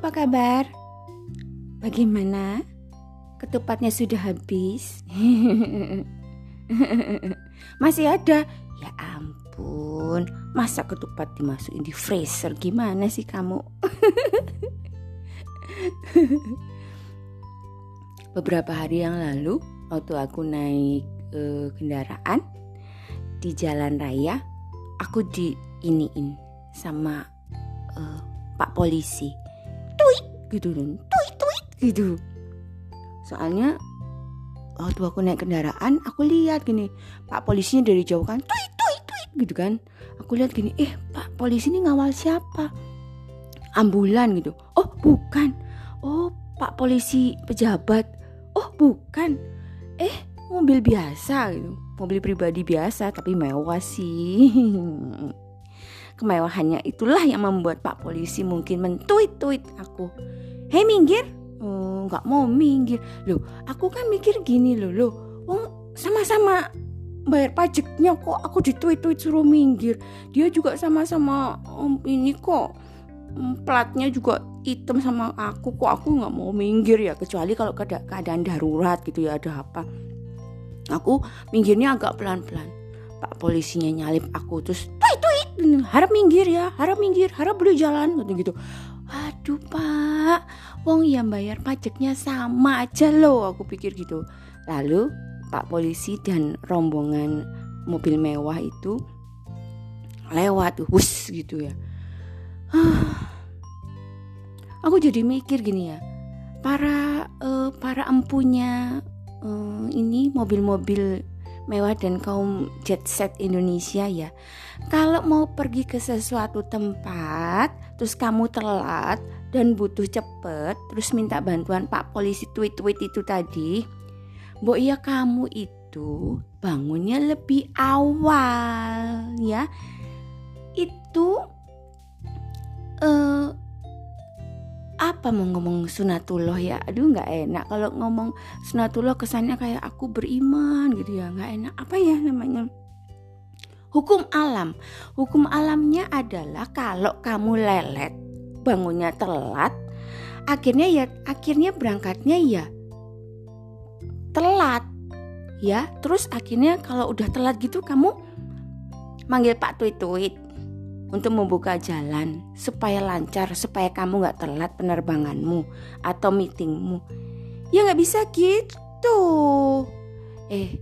apa kabar? Bagaimana? Ketupatnya sudah habis? Masih ada? Ya ampun, masa ketupat dimasukin di freezer? Gimana sih kamu? Beberapa hari yang lalu, waktu aku naik e, kendaraan di jalan raya, aku di iniin sama e, Pak polisi. Tuit gitu dan tuit tuit gitu. Soalnya waktu aku naik kendaraan, aku lihat gini, Pak polisinya dari jauh kan tuit tuit tuit gitu kan. Aku lihat gini, eh Pak polisi ini ngawal siapa? Ambulan gitu. Oh bukan. Oh Pak polisi pejabat. Oh bukan. Eh mobil biasa gitu. Mobil pribadi biasa tapi mewah sih. Kemewahannya itulah yang membuat Pak polisi mungkin mentuit-tuit aku. Hei minggir, oh, nggak mau minggir. Loh, aku kan mikir gini loh, loh. Oh, sama-sama bayar pajaknya kok aku dituit-tuit suruh minggir. Dia juga sama-sama um, ini kok um, platnya juga hitam sama aku kok aku nggak mau minggir ya kecuali kalau keada keadaan darurat gitu ya ada apa aku minggirnya agak pelan-pelan pak polisinya nyalip aku terus harap minggir ya harap minggir harap boleh jalan gitu gitu. Aduh pak wong yang bayar pajaknya sama aja loh aku pikir gitu. Lalu pak polisi dan rombongan mobil mewah itu lewat wus gitu ya. Aku jadi mikir gini ya para uh, para empunya uh, ini mobil-mobil mewah dan kaum jet set Indonesia ya. Kalau mau pergi ke sesuatu tempat terus kamu telat dan butuh cepet terus minta bantuan pak polisi tweet-tweet itu tadi Mbok ya kamu itu bangunnya lebih awal ya. Itu uh, apa mau ngomong sunatullah ya? Aduh nggak enak. Kalau ngomong sunatullah kesannya kayak aku beriman gitu ya. Nggak enak. Apa ya namanya? Hukum alam. Hukum alamnya adalah kalau kamu lelet bangunnya telat akhirnya ya akhirnya berangkatnya ya telat ya. Terus akhirnya kalau udah telat gitu kamu manggil pak tuit tuit untuk membuka jalan supaya lancar, supaya kamu nggak telat penerbanganmu atau meetingmu. Ya nggak bisa gitu. Eh,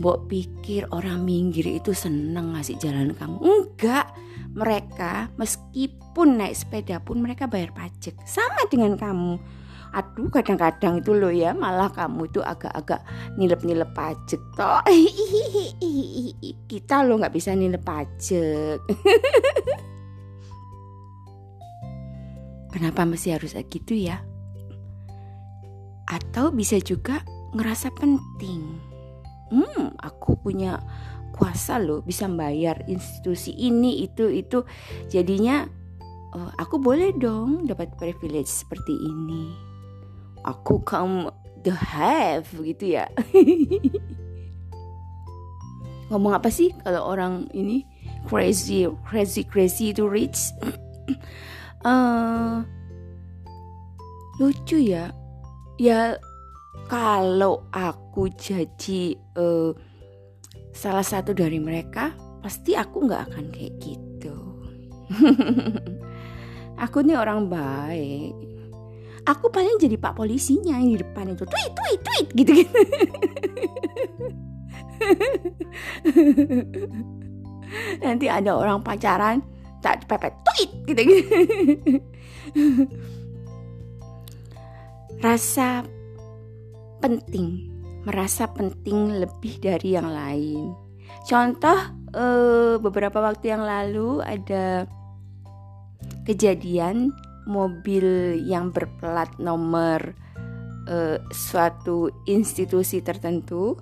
Mbok pikir orang minggir itu seneng ngasih jalan kamu? Enggak. Mereka meskipun naik sepeda pun mereka bayar pajak. Sama dengan kamu aduh kadang-kadang itu loh ya malah kamu itu agak-agak nilep-nilep pajak toh kita loh nggak bisa nilep pajak kenapa mesti harus gitu ya? Atau bisa juga ngerasa penting. Hmm aku punya kuasa loh bisa bayar institusi ini itu itu. Jadinya oh, aku boleh dong dapat privilege seperti ini. Aku kamu the have gitu ya. Ngomong apa sih kalau orang ini crazy crazy crazy to rich uh, lucu ya. Ya kalau aku jadi uh, salah satu dari mereka pasti aku nggak akan kayak gitu. Aku nih orang baik. Aku paling jadi pak polisinya yang di depan itu. Tweet tweet tweet gitu gitu. Nanti ada orang pacaran tak pepet tweet gitu. Gitu rasa penting merasa penting lebih dari yang lain. Contoh eh, beberapa waktu yang lalu ada kejadian mobil yang berplat nomor uh, suatu institusi tertentu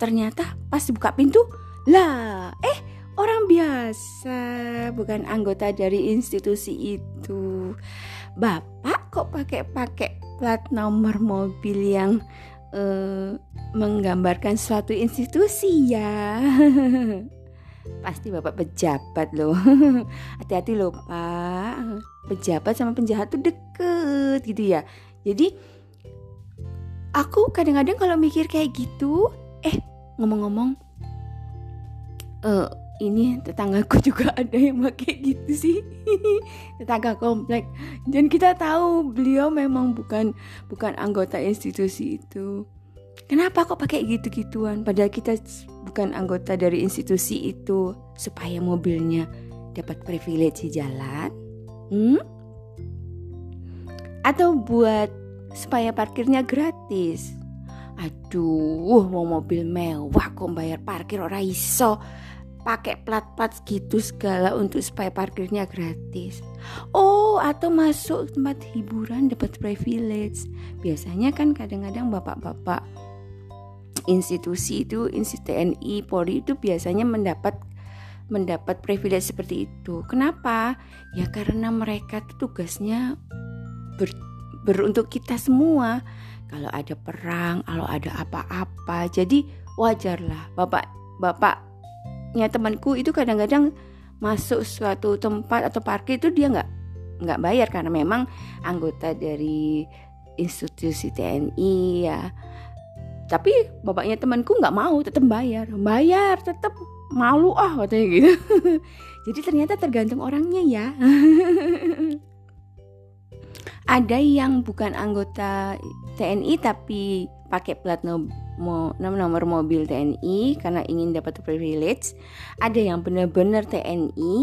ternyata pas buka pintu lah eh orang biasa bukan anggota dari institusi itu. Bapak kok pakai pakai plat nomor mobil yang uh, menggambarkan suatu institusi ya? Pasti bapak pejabat loh. Hati-hati loh pak. Pejabat sama penjahat tuh deket gitu ya. Jadi aku kadang-kadang kalau mikir kayak gitu eh ngomong-ngomong uh, ini tetanggaku juga ada yang pakai gitu sih. Tetangga komplek. Dan kita tahu beliau memang bukan bukan anggota institusi itu. Kenapa kok pakai gitu-gituan? Padahal kita bukan anggota dari institusi itu. Supaya mobilnya dapat privilege jalan. Hmm? atau buat supaya parkirnya gratis. Aduh mau mobil mewah kok bayar parkir orang iso pakai plat-plat gitu segala untuk supaya parkirnya gratis. Oh, atau masuk tempat hiburan dapat privilege. Biasanya kan kadang-kadang bapak-bapak institusi itu, institusi TNI, Polri itu biasanya mendapat mendapat privilege seperti itu. Kenapa? Ya karena mereka tuh tugasnya ber, ber untuk kita semua. Kalau ada perang, kalau ada apa-apa, jadi wajarlah bapak bapak ya temanku itu kadang-kadang masuk suatu tempat atau parkir itu dia nggak nggak bayar karena memang anggota dari institusi TNI ya. Tapi bapaknya temanku nggak mau tetap bayar. Bayar tetap malu ah katanya gitu. Jadi ternyata tergantung orangnya ya. Ada yang bukan anggota TNI tapi pakai plat nomor, nomor mobil TNI karena ingin dapat privilege. Ada yang benar-benar TNI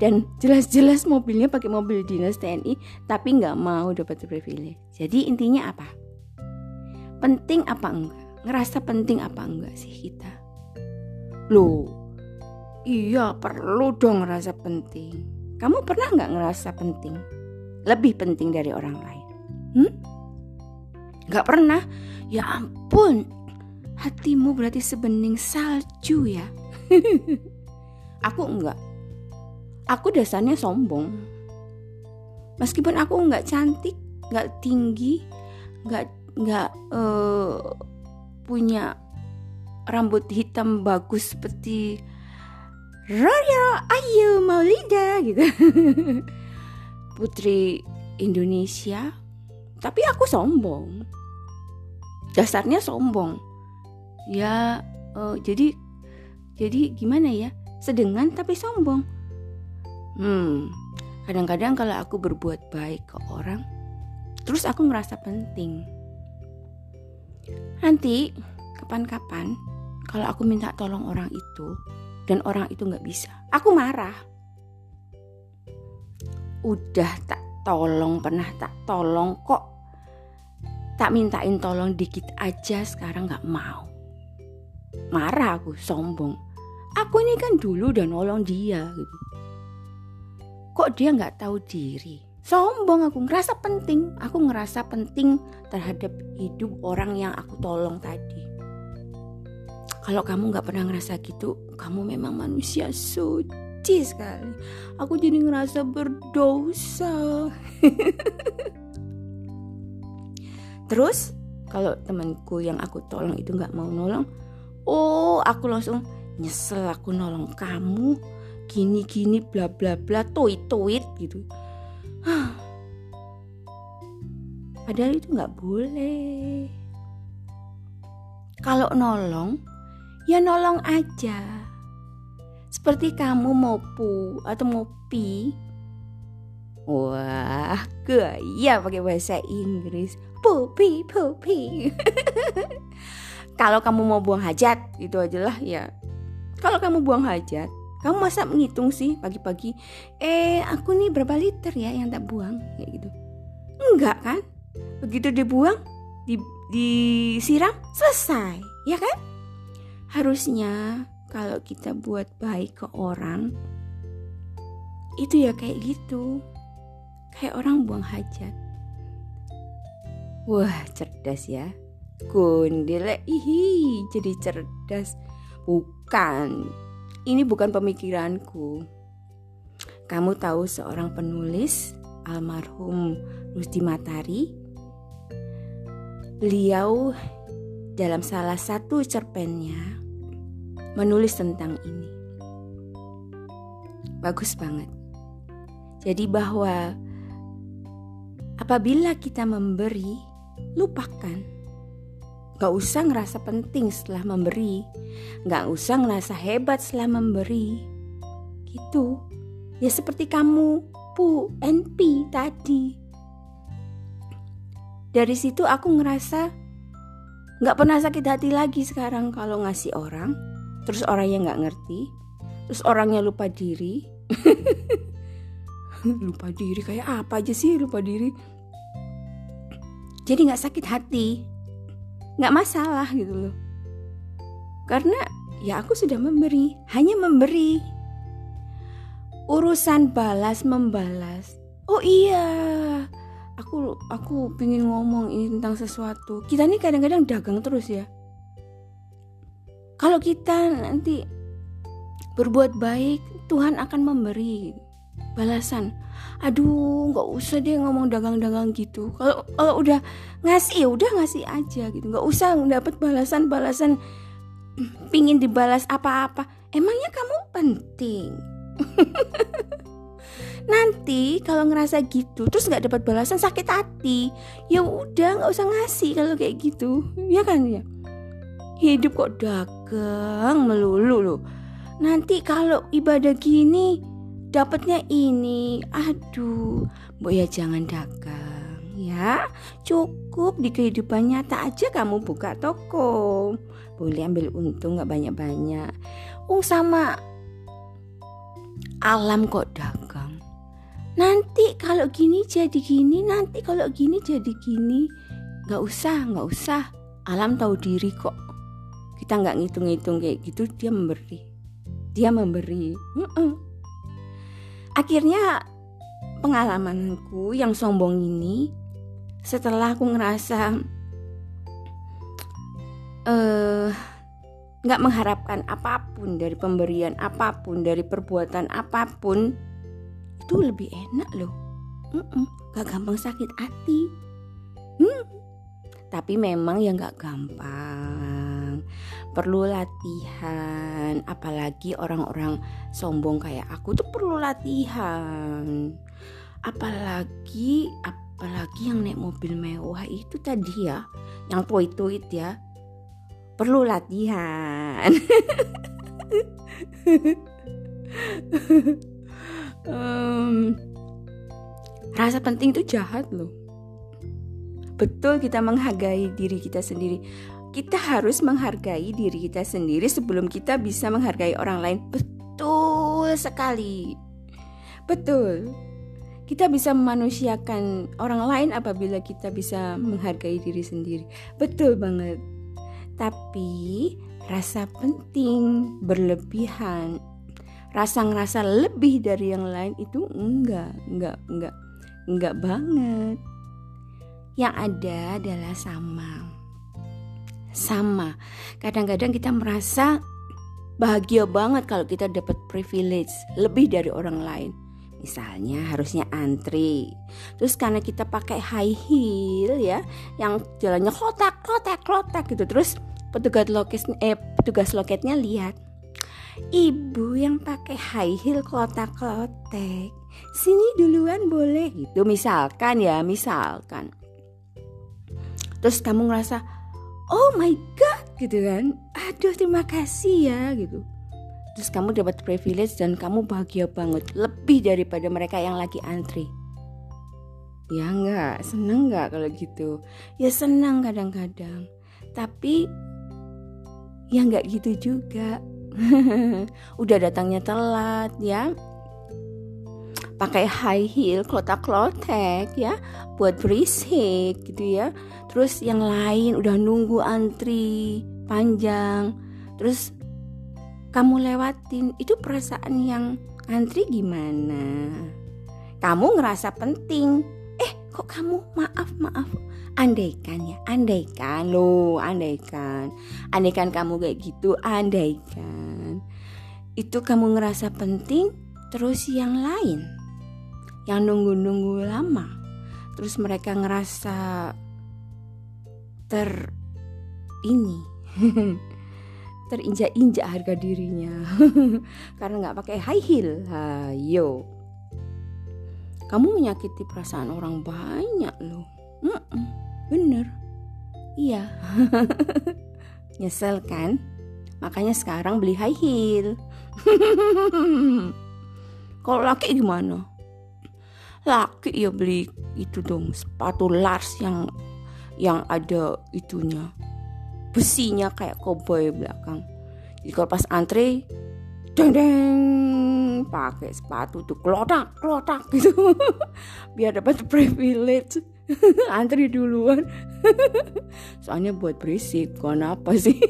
dan jelas-jelas mobilnya pakai mobil dinas TNI tapi nggak mau dapat privilege. Jadi intinya apa? Penting apa enggak? Ngerasa penting apa enggak sih kita? Loh, iya perlu dong ngerasa penting. Kamu pernah nggak ngerasa penting? Lebih penting dari orang lain? Hmm? Gak pernah? Ya ampun, hatimu berarti sebening salju ya. aku enggak. Aku dasarnya sombong. Meskipun aku enggak cantik, enggak tinggi, enggak enggak uh, punya rambut hitam bagus seperti Royal Ayu Maulida gitu. Putri Indonesia, tapi aku sombong dasarnya sombong ya uh, jadi jadi gimana ya? Sedengan tapi sombong. Hmm kadang-kadang kalau aku berbuat baik ke orang terus aku merasa penting. Nanti kapan-kapan kalau aku minta tolong orang itu dan orang itu nggak bisa aku marah. Udah tak tolong pernah tak tolong kok. Tak mintain tolong dikit aja sekarang gak mau. Marah aku, sombong. Aku ini kan dulu udah nolong dia gitu. Kok dia gak tahu diri? Sombong aku, ngerasa penting. Aku ngerasa penting terhadap hidup orang yang aku tolong tadi. Kalau kamu gak pernah ngerasa gitu, kamu memang manusia suci sekali. Aku jadi ngerasa berdosa. terus kalau temanku yang aku tolong itu nggak mau nolong oh aku langsung nyesel aku nolong kamu. Gini gini bla bla bla toit toit gitu padahal itu nggak boleh. Kalau nolong ya nolong aja. Seperti kamu mau pu atau mau pi. Wah gaya pakai bahasa Inggris. Pupi pupi kalau kamu mau buang hajat itu aja lah ya. Kalau kamu buang hajat kamu masa menghitung sih pagi-pagi eh aku nih berapa liter ya yang tak buang? Kayak gitu. Enggak kan? Begitu dibuang di, disiram selesai ya kan? Harusnya kalau kita buat baik ke orang itu ya kayak gitu. Kayak orang buang hajat. Wah, cerdas ya. Kundile, ihi, jadi cerdas. Bukan, ini bukan pemikiranku. Kamu tahu seorang penulis, almarhum Rusdi Matari? Beliau dalam salah satu cerpennya menulis tentang ini. bagus banget. Jadi bahwa apabila kita memberi, lupakan Gak usah ngerasa penting setelah memberi. Gak usah ngerasa hebat setelah memberi. Gitu. Ya seperti kamu, Pu, NP tadi. Dari situ aku ngerasa gak pernah sakit hati lagi sekarang kalau ngasih orang. Terus orangnya gak ngerti. Terus orangnya lupa diri. lupa diri kayak apa aja sih lupa diri. Jadi gak sakit hati nggak masalah gitu loh. Karena ya aku sudah memberi hanya memberi. Urusan balas membalas. Oh iya aku aku pingin ngomong ini tentang sesuatu. Kita nih kadang-kadang dagang terus ya. Kalau kita nanti berbuat baik Tuhan akan memberi balasan. Aduh nggak usah deh ngomong dagang-dagang gitu. Kalau kalau udah ngasih ya udah ngasih aja gitu. Nggak usah dapat balasan-balasan pingin dibalas apa-apa. Emangnya kamu penting? Nanti kalau ngerasa gitu terus nggak dapat balasan sakit hati. Ya udah nggak usah ngasih kalau kayak gitu. Ya kan ya? Hidup kok dagang melulu loh. Nanti kalau ibadah gini dapatnya ini. Aduh. Bu ya jangan dagang ya. Cukup di kehidupan nyata aja kamu buka toko. Boleh ambil untung nggak banyak-banyak. Ung sama alam kok dagang? Nanti kalau gini jadi gini nanti kalau gini jadi gini. Nggak usah nggak usah. Alam tahu diri kok. Kita nggak ngitung-ngitung kayak gitu dia memberi. Dia memberi. Mm -mm akhirnya pengalamanku yang sombong ini setelah aku ngerasa eh nggak mengharapkan apa pun dari pemberian apa pun dari perbuatan apa pun itu lebih enak loh mm -mm, gak gampang sakit hati hmm. tapi memang ya nggak gampang perlu latihan apalagi orang-orang sombong kayak aku tuh perlu latihan. Apalagi apalagi yang naik mobil mewah itu tadi ya yang tuit-tuit ya. Perlu latihan. Um, rasa penting itu jahat loh. Betul kita menghargai diri kita sendiri kita harus menghargai diri kita sendiri sebelum kita bisa menghargai orang lain. Betul sekali. Betul. Kita bisa memanusiakan orang lain apabila kita bisa menghargai diri sendiri. Betul banget. Tapi rasa penting berlebihan, rasa ngerasa lebih dari yang lain itu enggak, enggak, enggak, enggak banget. Yang ada adalah sama sama. Kadang-kadang kita merasa bahagia banget kalau kita dapat privilege lebih dari orang lain. Misalnya harusnya antri. Terus karena kita pakai high heel ya, yang jalannya klotak, klotak, klotak gitu. Terus petugas loket eh petugas loketnya lihat. Ibu yang pakai high heel klotak-klotek. Sini duluan boleh gitu misalkan ya, misalkan. Terus kamu ngerasa oh my god gitu kan. Aduh terima kasih ya gitu. Terus kamu dapat privilege dan kamu bahagia banget lebih daripada mereka yang lagi antri. Ya enggak seneng enggak kalau gitu? Ya seneng kadang-kadang. Tapi ya enggak gitu juga. Udah datangnya telat ya pakai high heel klotak-klotek ya buat berisik gitu ya. Terus yang lain udah nunggu antri panjang. Terus kamu lewatin itu perasaan yang antri gimana? Kamu ngerasa penting. Eh kok kamu maaf maaf. Andaikan ya andaikan lo andaikan. Andaikan kamu kayak gitu andaikan. Itu kamu ngerasa penting terus yang lain yang nunggu-nunggu lama terus mereka ngerasa ter ini terinjak-injak harga dirinya karena nggak pakai high heel. Hayo. Kamu menyakiti perasaan orang banyak loh. Bener. Iya. Nyesel kan? Makanya sekarang beli high heel. Kalau laki gimana? Laki ya beli itu dong sepatu Lars yang yang ada itunya. Besinya kayak koboi belakang. Jadi kalau pas antre, deng deng pakai sepatu tuh klotak klotak gitu. Biar dapat privilege. Antri duluan. Soalnya buat berisik kenapa sih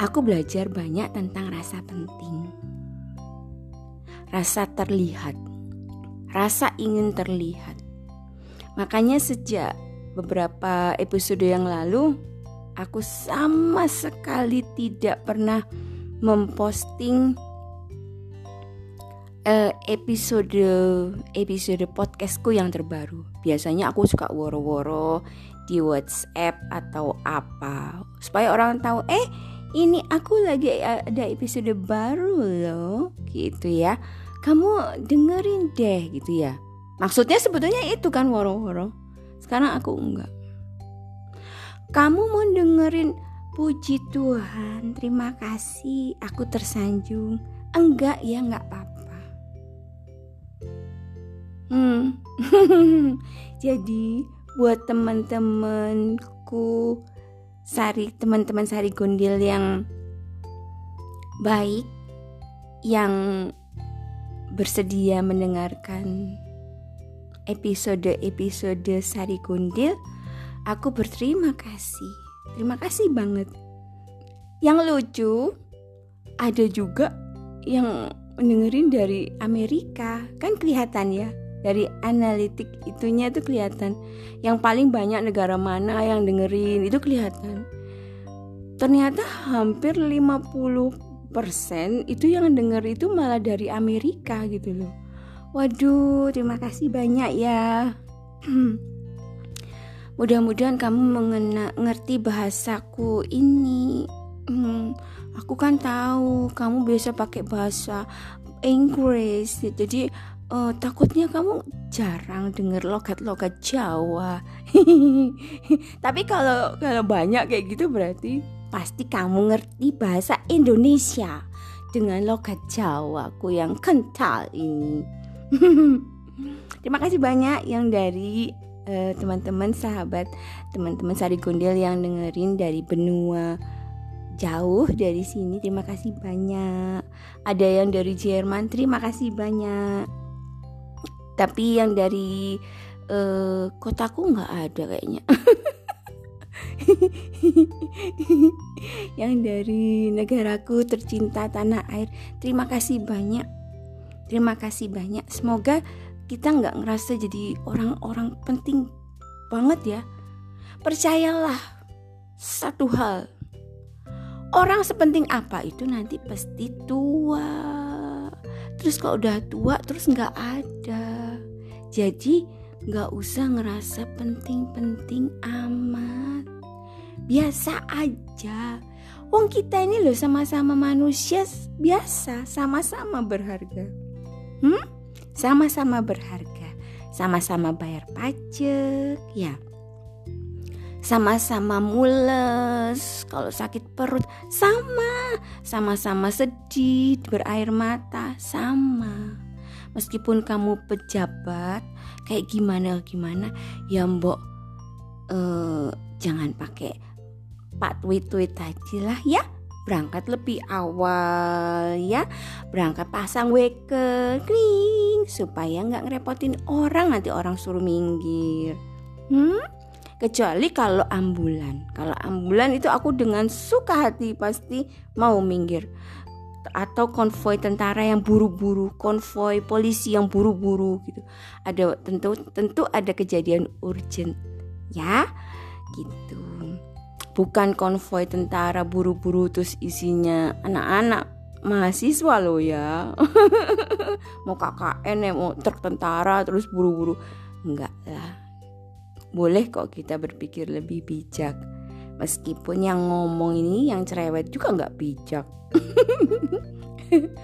Aku belajar banyak tentang rasa penting. Rasa terlihat. Rasa ingin terlihat. Makanya sejak beberapa episode yang lalu aku sama sekali tidak pernah memposting uh, episode episode podcastku yang terbaru. Biasanya aku suka woro-woro di WhatsApp atau apa supaya orang tahu eh ini aku lagi ada episode baru loh gitu ya. Kamu dengerin deh gitu ya. Maksudnya sebetulnya itu kan woro-woro. Sekarang aku enggak. Kamu mau dengerin puji Tuhan terima kasih aku tersanjung. Enggak ya enggak apa-apa. Hmm. Jadi buat teman-temanku sari teman-teman sari gondil yang baik yang bersedia mendengarkan episode-episode Sari Gondil, aku berterima kasih. Terima kasih banget. Yang lucu, ada juga yang mendengerin dari Amerika. Kan kelihatan ya, dari analitik itunya itu kelihatan. Yang paling banyak negara mana yang dengerin itu kelihatan. Ternyata hampir 50% itu yang denger itu malah dari Amerika gitu loh. Waduh terima kasih banyak ya. Mudah-mudahan kamu mengena ngerti bahasaku ini. Hmm, aku kan tahu kamu biasa pakai bahasa Inggris. Jadi uh, takutnya kamu jarang denger logat-logat Jawa. Tapi kalau kalau banyak kayak gitu berarti pasti kamu ngerti bahasa Indonesia dengan logat Jawaku yang kental ini. Terima kasih banyak yang dari uh, teman-teman sahabat, teman-teman Sari Gondel yang dengerin dari benua jauh dari sini. Terima kasih banyak. Ada yang dari Jerman. Terima kasih banyak tapi yang dari uh, kotaku nggak ada kayaknya. Yang dari negaraku tercinta tanah air. Terima kasih banyak. Terima kasih banyak. Semoga kita nggak ngerasa jadi orang-orang penting banget ya. Percayalah satu hal. Orang sepenting apa itu nanti pasti tua terus kalau udah tua terus nggak ada. Jadi nggak usah ngerasa penting-penting amat. Biasa aja. Wong kita ini loh sama-sama manusia biasa. Sama-sama berharga. Hmm? Sama-sama berharga. Sama-sama bayar pajak ya sama-sama mules, kalau sakit perut sama, sama-sama sedih, berair mata sama. Meskipun kamu pejabat kayak gimana gimana, ya mbok eh, jangan pakai pak tweet tweet aja lah ya. Berangkat lebih awal ya, berangkat pasang wake kling supaya nggak ngerepotin orang nanti orang suruh minggir. Hmm? Kecuali kalau ambulan kalau ambulan itu aku dengan suka hati pasti mau minggir atau konvoi tentara yang buru-buru, konvoi polisi yang buru-buru gitu. Ada tentu tentu ada kejadian urgent ya gitu. Bukan konvoi tentara buru-buru terus isinya anak-anak mahasiswa lo ya. mau KKN ya mau truk tentara terus buru-buru. Enggak lah boleh kok kita berpikir lebih bijak. Meskipun yang ngomong ini yang cerewet juga nggak bijak.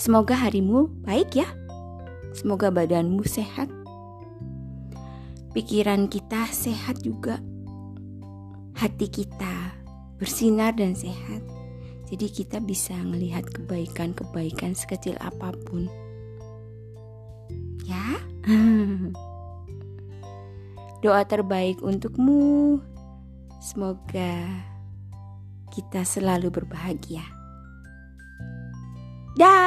Semoga harimu baik ya. Semoga badanmu sehat. Pikiran kita sehat juga. Hati kita bersinar dan sehat. Jadi kita bisa melihat kebaikan-kebaikan sekecil apa pun. Doa terbaik untukmu. Semoga kita selalu berbahagia. Dah.